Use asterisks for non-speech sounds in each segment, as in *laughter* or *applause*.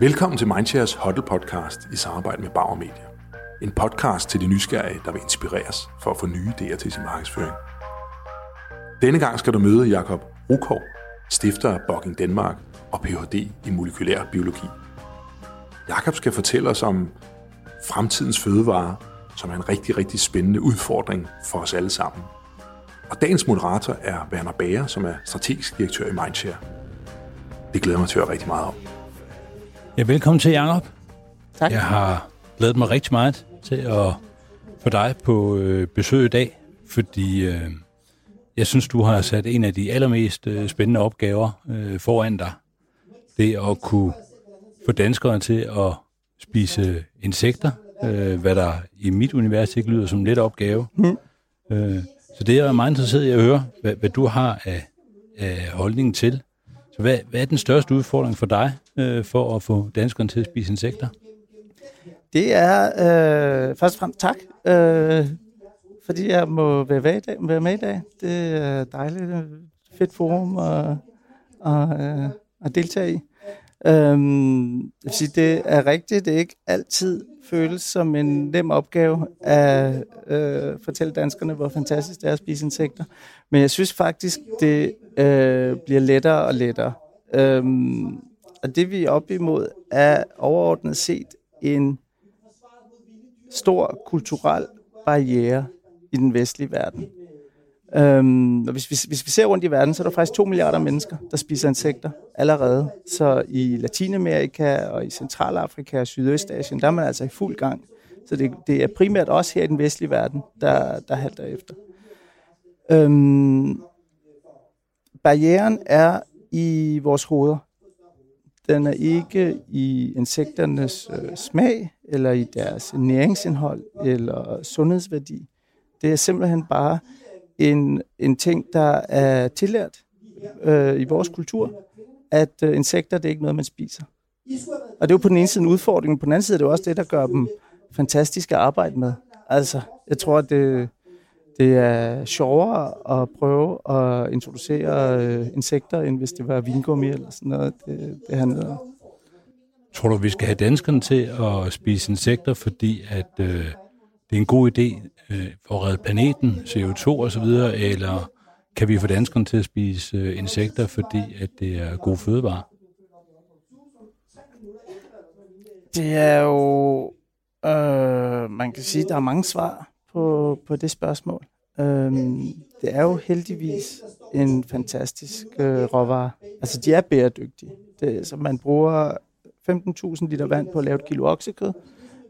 Velkommen til Mindshares Huddle podcast i samarbejde med Bauer Media. En podcast til de nysgerrige, der vil inspireres for at få nye idéer til sin markedsføring. Denne gang skal du møde Jakob Rukov, stifter af Bocking Danmark og Ph.D. i molekylær biologi. Jakob skal fortælle os om fremtidens fødevare, som er en rigtig, rigtig spændende udfordring for os alle sammen. Og dagens moderator er Werner Bager, som er strategisk direktør i Mindshare. Det glæder mig til at høre rigtig meget om. Ja, velkommen til, Jacob. Tak. Jeg har glædet mig rigtig meget til at få dig på øh, besøg i dag, fordi øh, jeg synes, du har sat en af de allermest øh, spændende opgaver øh, foran dig. Det at kunne få danskere til at spise insekter, øh, hvad der i mit univers ikke lyder som en let opgave. Mm. Øh, så det er jeg meget interesseret i at høre, hvad, hvad du har af, af holdningen til. Så hvad, hvad er den største udfordring for dig øh, for at få danskerne til at spise insekter? Det er øh, først og fremmest tak, øh, fordi jeg må være med, i dag, være med i dag. Det er dejligt, øh, fedt forum at, at, øh, at deltage i. Øhm, jeg vil sige, det er rigtigt, det er ikke altid føles som en nem opgave at øh, fortælle danskerne, hvor fantastisk det er at spise insekter. Men jeg synes faktisk, det øh, bliver lettere og lettere. Øhm, og det vi er oppe imod er overordnet set en stor kulturel barriere i den vestlige verden. Øhm, og hvis, vi, hvis vi ser rundt i verden, så er der faktisk 2 milliarder mennesker, der spiser insekter allerede. Så i Latinamerika og i Centralafrika og Sydøstasien, der er man altså i fuld gang. Så det, det er primært også her i den vestlige verden, der, der halter efter. Øhm, barrieren er i vores hoveder. Den er ikke i insekternes øh, smag, eller i deres næringsindhold, eller sundhedsværdi. Det er simpelthen bare en, en ting, der er tillært øh, i vores kultur, at øh, insekter, det er ikke noget, man spiser. Og det er jo på den ene side en udfordring, på den anden side er det også det, der gør dem fantastiske at arbejde med. Altså, jeg tror, at det, det er sjovere at prøve at introducere øh, insekter, end hvis det var vingummi eller sådan noget, det, det handler om. Tror du, vi skal have danskerne til at spise insekter, fordi at øh, det er en god idé øh, for at redde planeten, CO2 og så videre, eller kan vi få danskerne til at spise øh, insekter, fordi at det er gode fødevarer? Det er jo, øh, man kan sige, der er mange svar på, på det spørgsmål. Øh, det er jo heldigvis en fantastisk øh, råvare. Altså, de er bæredygtige. Det, så man bruger 15.000 liter vand på at lave et kilo oksekød.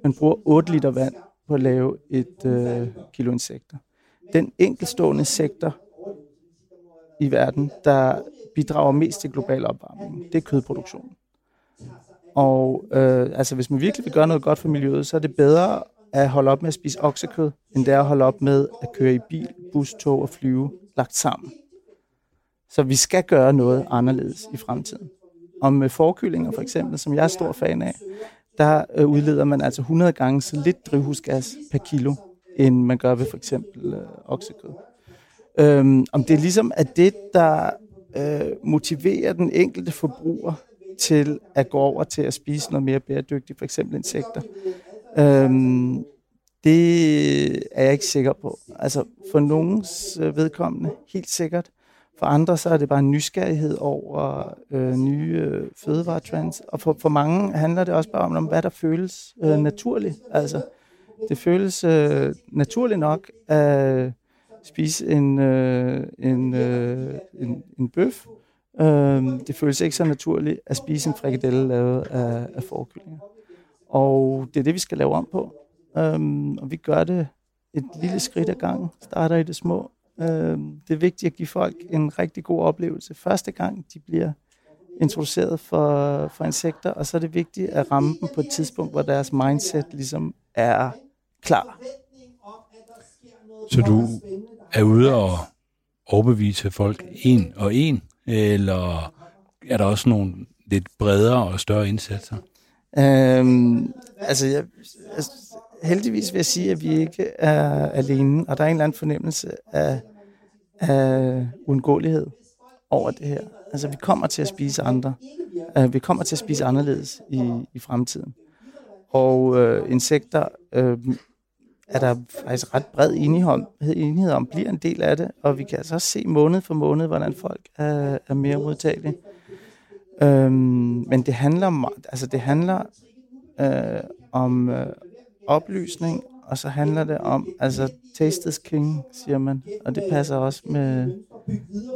Man bruger 8 liter vand på at lave et øh, kilo insekter. Den enkeltstående sektor i verden, der bidrager mest til global opvarmning, det er kødproduktionen. Og øh, altså, hvis man virkelig vil gøre noget godt for miljøet, så er det bedre at holde op med at spise oksekød, end det er at holde op med at køre i bil, bus, tog og flyve lagt sammen. Så vi skal gøre noget anderledes i fremtiden. Og med forkyllinger for eksempel, som jeg er stor fan af, der øh, udleder man altså 100 gange så lidt drivhusgas per kilo, end man gør ved for eksempel øh, oksekød. Øhm, om det ligesom er det, der øh, motiverer den enkelte forbruger til at gå over til at spise noget mere bæredygtigt, for eksempel insekter, øhm, det er jeg ikke sikker på. Altså for nogens øh, vedkommende helt sikkert. For andre så er det bare en nysgerrighed over øh, nye øh, fødevaretrends. Og for, for mange handler det også bare om, om hvad der føles øh, naturligt. Altså, det føles øh, naturligt nok at spise en, øh, en, øh, en, en bøf. Øh, det føles ikke så naturligt at spise en frikadelle lavet af, af forkyllinger. Og det er det, vi skal lave om på. Øh, og vi gør det et lille skridt ad gangen. Starter i det små, det er vigtigt at give folk en rigtig god oplevelse første gang, de bliver introduceret for, for insekter, og så er det vigtigt at ramme dem på et tidspunkt, hvor deres mindset ligesom er klar. Så du er ude og overbevise folk en og en, eller er der også nogle lidt bredere og større indsatser? Øhm, altså, jeg, altså, heldigvis vil jeg sige, at vi ikke er alene, og der er en eller anden fornemmelse af, af uundgåelighed. over det her. Altså, vi kommer til at spise andre. Uh, vi kommer til at spise anderledes i, i fremtiden. Og uh, insekter uh, er der faktisk ret bred enighed om, om, bliver en del af det, og vi kan altså også se måned for måned, hvordan folk er, er mere modtagelige. Øhm, men det handler, altså det handler øh, om øh, oplysning, og så handler det om, altså taste is king, siger man, og det passer også med,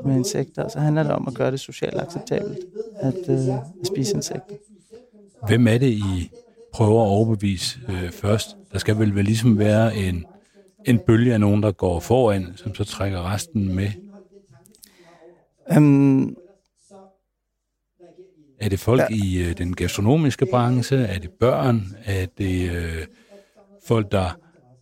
med insekter, og så handler det om at gøre det socialt acceptabelt at, øh, at spise insekter. Hvem er det, I prøver at overbevise øh, først? Der skal vel, vel ligesom være en, en bølge af nogen, der går foran, som så trækker resten med? Um, er det folk ja. i øh, den gastronomiske branche? Er det børn? Er det øh, folk, der,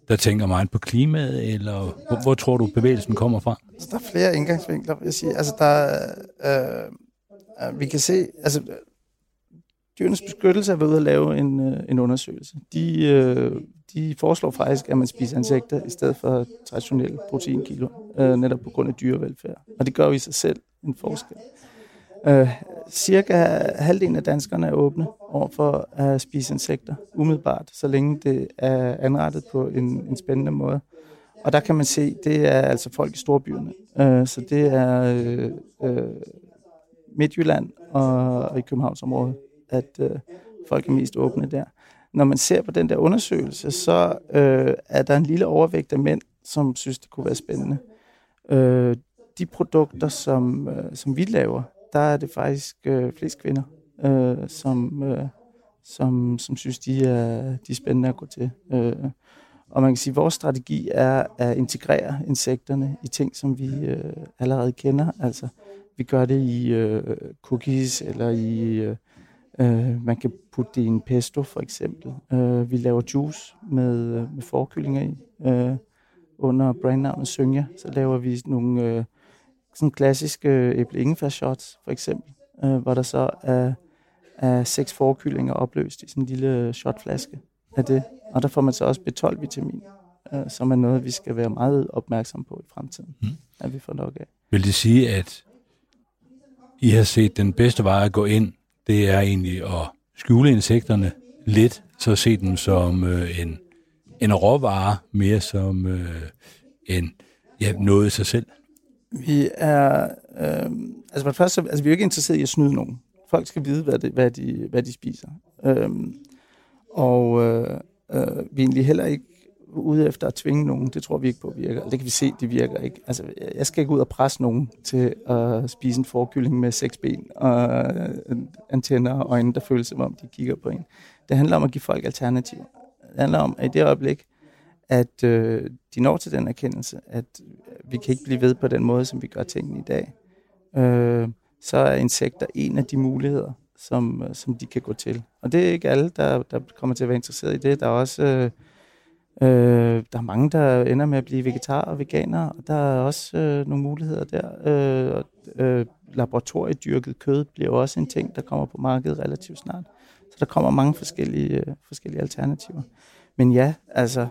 der tænker meget på klimaet? Eller hvor, hvor tror du, bevægelsen kommer fra? Altså, der er flere indgangsvinkler, vil jeg sige. Altså, der, øh, øh, vi kan se, altså, Dyrenes Beskyttelse er ved at lave en, øh, en undersøgelse. De, øh, de foreslår faktisk, at man spiser insekter i stedet for traditionelle proteinkilo, øh, netop på grund af dyrevelfærd. Og det gør jo i sig selv en forskel. Øh, cirka halvdelen af danskerne er åbne over for at spise insekter, umiddelbart, så længe det er anrettet på en, en spændende måde. Og der kan man se, det er altså folk i storbyerne. Øh, så det er øh, øh, Midtjylland og, og i Københavnsområdet, at øh, folk er mest åbne der. Når man ser på den der undersøgelse, så øh, er der en lille overvægt af mænd, som synes, det kunne være spændende. Øh, de produkter, som, øh, som vi laver, der er det faktisk øh, flest kvinder, øh, som, øh, som, som synes, de er, de er spændende at gå til. Øh, og man kan sige, at vores strategi er at integrere insekterne i ting, som vi øh, allerede kender. Altså, vi gør det i øh, cookies, eller i, øh, øh man kan putte det i en pesto for eksempel. Øh, vi laver juice med, øh, med forkyllinger i. Øh, under brandnavnet Synja, så laver vi nogle øh, sådan klassiske æble shots, for eksempel, øh, hvor der så er, er seks forkyllinger opløst i sådan en lille shotflaske af det. Og der får man så også B12-vitamin, øh, som er noget, vi skal være meget opmærksom på i fremtiden, mm. at vi får nok af. Vil det sige, at I har set den bedste vej at gå ind, det er egentlig at skjule insekterne lidt, så se dem som øh, en, en råvare, mere som øh, en, ja, noget i sig selv? Vi er, øh, altså for det første, altså vi er jo ikke interesseret i at snyde nogen. Folk skal vide, hvad, det, hvad, de, hvad de spiser. Øh, og øh, øh, vi er egentlig heller ikke ude efter at tvinge nogen. Det tror vi ikke på virker. Det kan vi se, det virker ikke. Altså, jeg skal ikke ud og presse nogen til at spise en forkylling med seks ben og antenner og øjne, der føles som om, de kigger på en. Det handler om at give folk alternativer. Det handler om, at i det øjeblik, at øh, de når til den erkendelse, at vi kan ikke blive ved på den måde, som vi gør tingene i dag, øh, så er insekter en af de muligheder, som, øh, som de kan gå til. Og det er ikke alle, der, der kommer til at være interesseret i det. Der er også øh, øh, der er mange, der ender med at blive vegetar og veganer, og der er også øh, nogle muligheder der. Øh, øh, laboratoriedyrket kød bliver også en ting, der kommer på markedet relativt snart. Så der kommer mange forskellige, øh, forskellige alternativer. Men ja, altså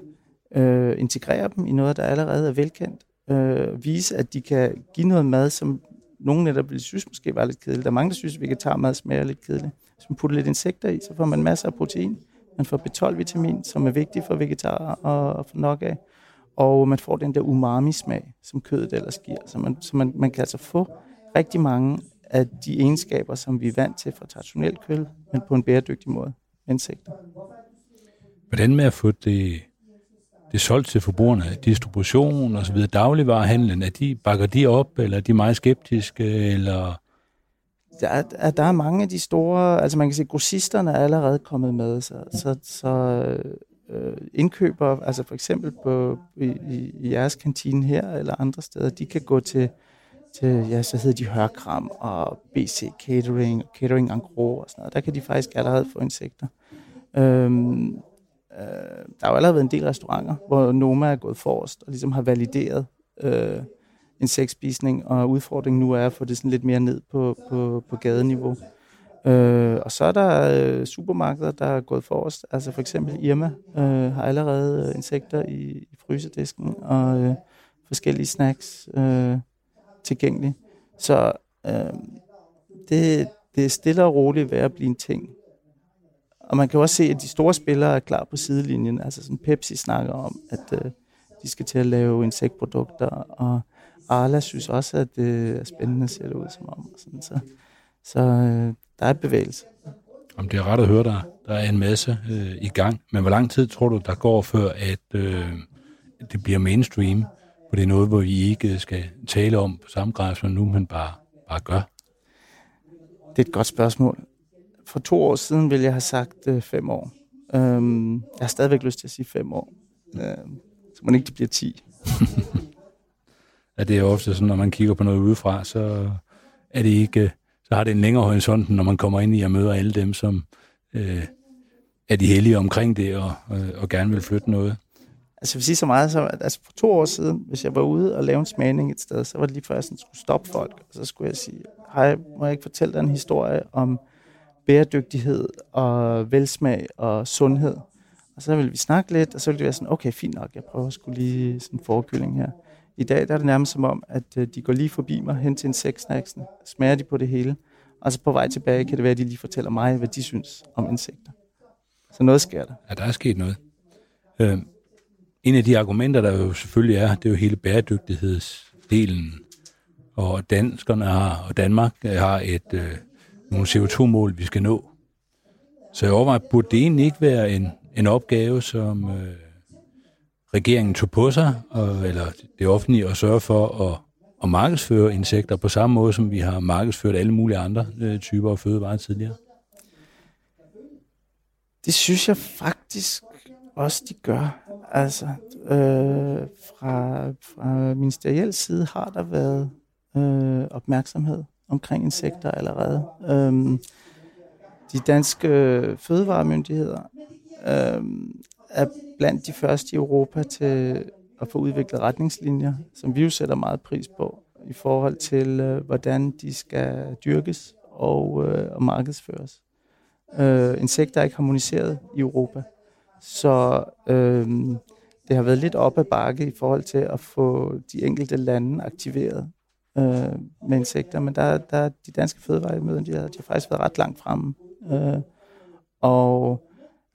øh, integrere dem i noget, der allerede er velkendt, øh, vise, at de kan give noget mad, som nogen netop vil synes måske var lidt kedeligt. Der er mange, der synes, at vegetarmad smager lidt kedeligt. Hvis man putter lidt insekter i, så får man masser af protein. Man får B12-vitamin, som er vigtig for vegetarer at få nok af. Og man får den der umami-smag, som kødet ellers giver. Så man, så man, man kan altså få rigtig mange af de egenskaber, som vi er vant til fra traditionelt køl, men på en bæredygtig måde. Insekter. Hvordan med at få det det er solgt til forbrugerne, distribution og så videre, dagligvarehandlen, er de, bakker de op, eller er de meget skeptiske, eller... Der er, der er mange af de store, altså man kan sige, grossisterne er allerede kommet med, så, så, så øh, indkøber, altså for eksempel på, i, i, i jeres kantine her, eller andre steder, de kan gå til, til ja, så hedder de Hørkram og BC Catering, Catering Angro og sådan noget. Der kan de faktisk allerede få insekter. Øhm, Øh, der har jo allerede været en del restauranter, hvor Noma er gået forrest og ligesom har valideret øh, en sexspisning, og udfordringen nu er at få det sådan lidt mere ned på, på, på gadeniveau. Øh, og så er der øh, supermarkeder, der er gået forrest. Altså for eksempel Irma øh, har allerede øh, insekter i, i frysedisken og øh, forskellige snacks øh, tilgængelige. Så Øh, det, det er stille og roligt ved at blive en ting. Og man kan også se, at de store spillere er klar på sidelinjen. Altså sådan Pepsi snakker om, at øh, de skal til at lave insektprodukter, og Arla synes også, at det er spændende, ser det ud som om. Og sådan, så så øh, der er bevægelse. Om det er ret at høre dig, der er en masse øh, i gang. Men hvor lang tid tror du, der går før, at øh, det bliver mainstream? For det er noget, hvor I ikke skal tale om på samme grad som nu, men bare, bare gør. Det er et godt spørgsmål. For to år siden ville jeg have sagt øh, fem år. Øhm, jeg har stadigvæk lyst til at sige fem år. Øhm, så man ikke det bliver ti. *laughs* ja, det er ofte sådan, når man kigger på noget udefra, så er det ikke så har det en længere horisont, når man kommer ind i at møde alle dem, som øh, er de heldige omkring det og, og, og gerne vil flytte noget. Altså jeg vil sige så meget, så, at altså for to år siden, hvis jeg var ude og lave en smagning et sted, så var det lige før, jeg sådan skulle stoppe folk, og så skulle jeg sige, hej, må jeg ikke fortælle dig en historie om bæredygtighed og velsmag og sundhed? Og så ville vi snakke lidt, og så ville det være sådan, okay, fint nok, jeg prøver at skulle lige sådan en forkylling her. I dag der er det nærmest som om, at øh, de går lige forbi mig hen til en sexsnacksen, smager de på det hele, og så på vej tilbage kan det være, at de lige fortæller mig, hvad de synes om insekter. Så noget sker der. Ja, der er sket noget. Øh, en af de argumenter, der jo selvfølgelig er, det er jo hele bæredygtighedsdelen. Og danskerne har, og Danmark har et, øh, nogle CO2-mål, vi skal nå. Så jeg overvejer, burde det egentlig ikke være en, en opgave, som øh, regeringen tog på sig, og, eller det offentlige, at sørge for at, at markedsføre insekter på samme måde, som vi har markedsført alle mulige andre øh, typer af fødevarer tidligere? Det synes jeg faktisk også, de gør. Altså, øh, fra, fra ministeriel side har der været øh, opmærksomhed omkring insekter allerede. Øhm, de danske øh, fødevaremyndigheder øhm, er blandt de første i Europa til at få udviklet retningslinjer, som vi jo sætter meget pris på i forhold til, øh, hvordan de skal dyrkes og, øh, og markedsføres. Øh, insekter er ikke harmoniseret i Europa, så øh, det har været lidt op ad bakke i forhold til at få de enkelte lande aktiveret øh, med insekter, men der, der de danske fødevaremøder, de har, de har faktisk været ret langt fremme. Øh, og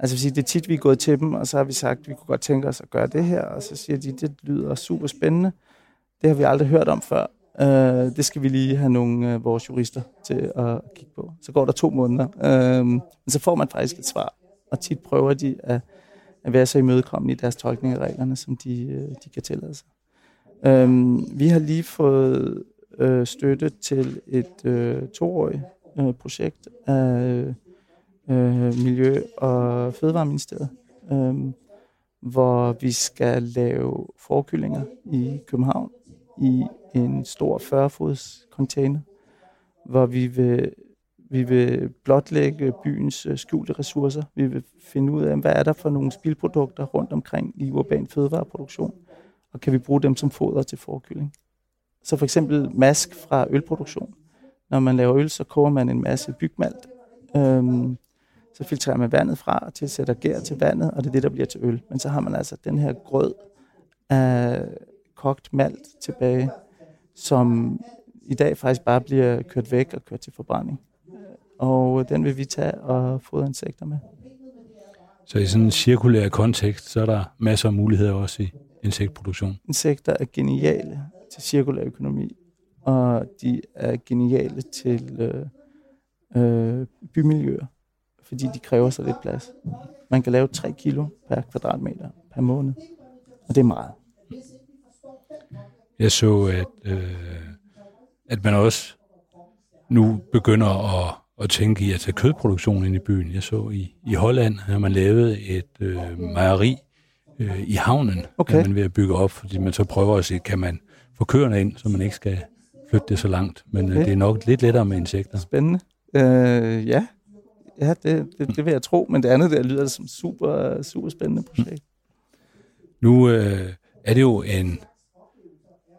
Altså sige, det er tit, vi er gået til dem, og så har vi sagt, at vi kunne godt tænke os at gøre det her, og så siger de, det lyder super spændende. Det har vi aldrig hørt om før. Øh, det skal vi lige have nogle af øh, vores jurister til at kigge på. Så går der to måneder, øh, men så får man faktisk et svar, og tit prøver de at, at være så imødekommende i deres tolkning af reglerne, som de, øh, de kan tillade sig. Øhm, vi har lige fået øh, støtte til et øh, toårigt øh, projekt af øh, Miljø- og Fødevareministeriet, øh, hvor vi skal lave forkyllinger i København i en stor 40-fods container, hvor vi vil, vi vil blotlægge byens øh, skjulte ressourcer. Vi vil finde ud af, hvad er der for nogle spildprodukter rundt omkring i urban fødevareproduktion, og kan vi bruge dem som foder til forkylling. Så for eksempel mask fra ølproduktion. Når man laver øl, så koger man en masse bygmalt, øhm, så filtrerer man vandet fra og tilsætter gær til vandet, og det er det, der bliver til øl. Men så har man altså den her grød af kogt malt tilbage, som i dag faktisk bare bliver kørt væk og kørt til forbrænding. Og den vil vi tage og fodre insekter med. Så i sådan en cirkulær kontekst, så er der masser af muligheder også i insektproduktion? Insekter er geniale til cirkulær økonomi, og de er geniale til øh, øh, bymiljøer fordi de kræver så lidt plads. Man kan lave 3 kilo per kvadratmeter per måned, og det er meget. Jeg så, at, øh, at man også nu begynder at, at tænke i at tage kødproduktion ind i byen. Jeg så i, i Holland, at man lavet et øh, mejeri øh, i havnen, okay. man ved at bygge op, fordi man så prøver at se, kan man få køerne ind, så man ikke skal flytte det så langt. Men øh, okay. det er nok lidt lettere med insekter. Spændende. Øh, ja, ja, det, det, det vil jeg tro, men det andet der lyder som super, super spændende projekt. Nu øh, er det jo en,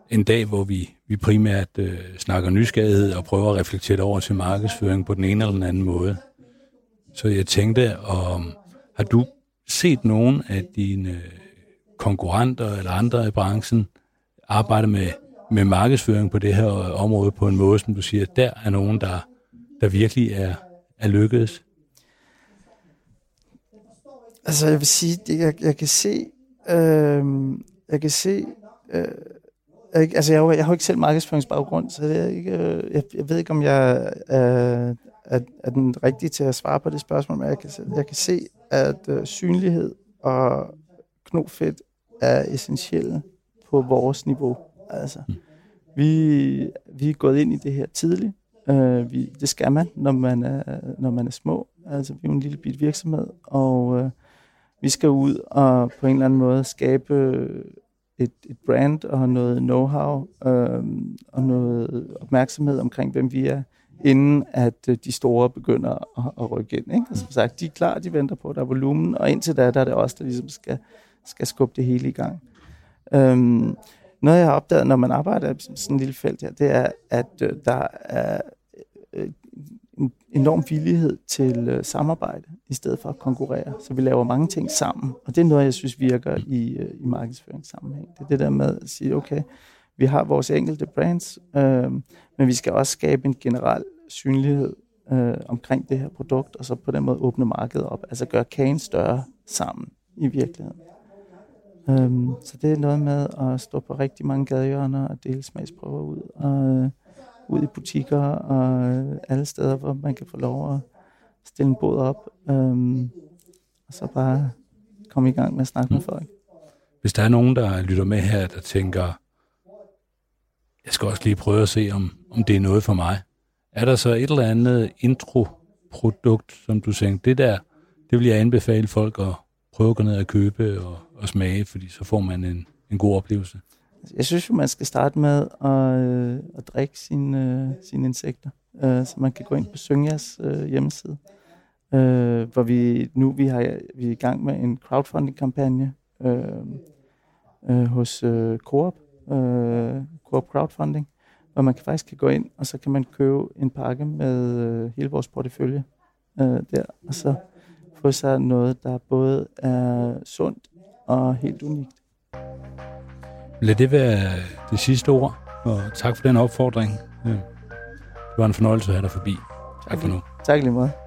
en dag, hvor vi, vi primært øh, snakker nysgerrighed og prøver at reflektere over til markedsføring på den ene eller den anden måde. Så jeg tænkte, om har du set nogen af dine konkurrenter eller andre i branchen arbejde med med markedsføring på det her område på en måde, som du siger, der er nogen, der, der virkelig er, er lykkedes? Altså, jeg vil sige, jeg, jeg kan se, øh, jeg kan se, øh, jeg, altså, jeg, jeg har ikke selv markedsføringsbaggrund, så det er ikke, øh, jeg, jeg ved ikke, om jeg øh, er, er den rigtige til at svare på det spørgsmål, men jeg kan, jeg kan se, at øh, synlighed og knofedt er essentielle på vores niveau. Altså, vi, vi er gået ind i det her tidligt. Uh, vi, det skal man, når man er, når man er små. Altså, vi er jo en lille bit virksomhed, og uh, vi skal ud og på en eller anden måde skabe et, et brand og noget know-how uh, og noget opmærksomhed omkring, hvem vi er, inden at øh, de store begynder at, at rykke ind. Ikke? Altså, som sagt, de er klar, de venter på, at der er volumen, og indtil da, der er det os, der ligesom skal, skal skubbe det hele i gang. Øhm, noget, jeg har opdaget, når man arbejder i sådan et lille felt her, det er, at øh, der er øh, en enorm villighed til øh, samarbejde, i stedet for at konkurrere. Så vi laver mange ting sammen, og det er noget, jeg synes virker i, øh, i markedsføringssammenhæng. Det er det der med at sige, okay, vi har vores enkelte brands, øh, men vi skal også skabe en generel synlighed øh, omkring det her produkt, og så på den måde åbne markedet op, altså gøre kagen større sammen i virkeligheden. Um, så det er noget med at stå på rigtig mange gadehjørner og dele smagsprøver ud, og uh, ud i butikker og uh, alle steder, hvor man kan få lov at stille en båd op, um, og så bare komme i gang med at snakke mm. med folk. Hvis der er nogen, der lytter med her, der tænker, jeg skal også lige prøve at se, om, om det er noget for mig. Er der så et eller andet introprodukt, som du tænkte, det der, det vil jeg anbefale folk at prøve at gå ned og købe og, og smage, fordi så får man en, en god oplevelse. Jeg synes jo, man skal starte med at, øh, at drikke sine, øh, sine insekter. Øh, så man kan gå ind på Syngas øh, hjemmeside, øh, hvor vi nu vi har, vi er i gang med en crowdfunding-kampagne øh, øh, hos øh, Coop, øh, Coop Crowdfunding, hvor man kan faktisk kan gå ind, og så kan man købe en pakke med øh, hele vores portefølje øh, der, og så få sig noget, der både er sundt og helt unikt. Lad det være det sidste ord, og tak for den opfordring. Det var en fornøjelse at have dig forbi. Tak for nu. Tak lige meget.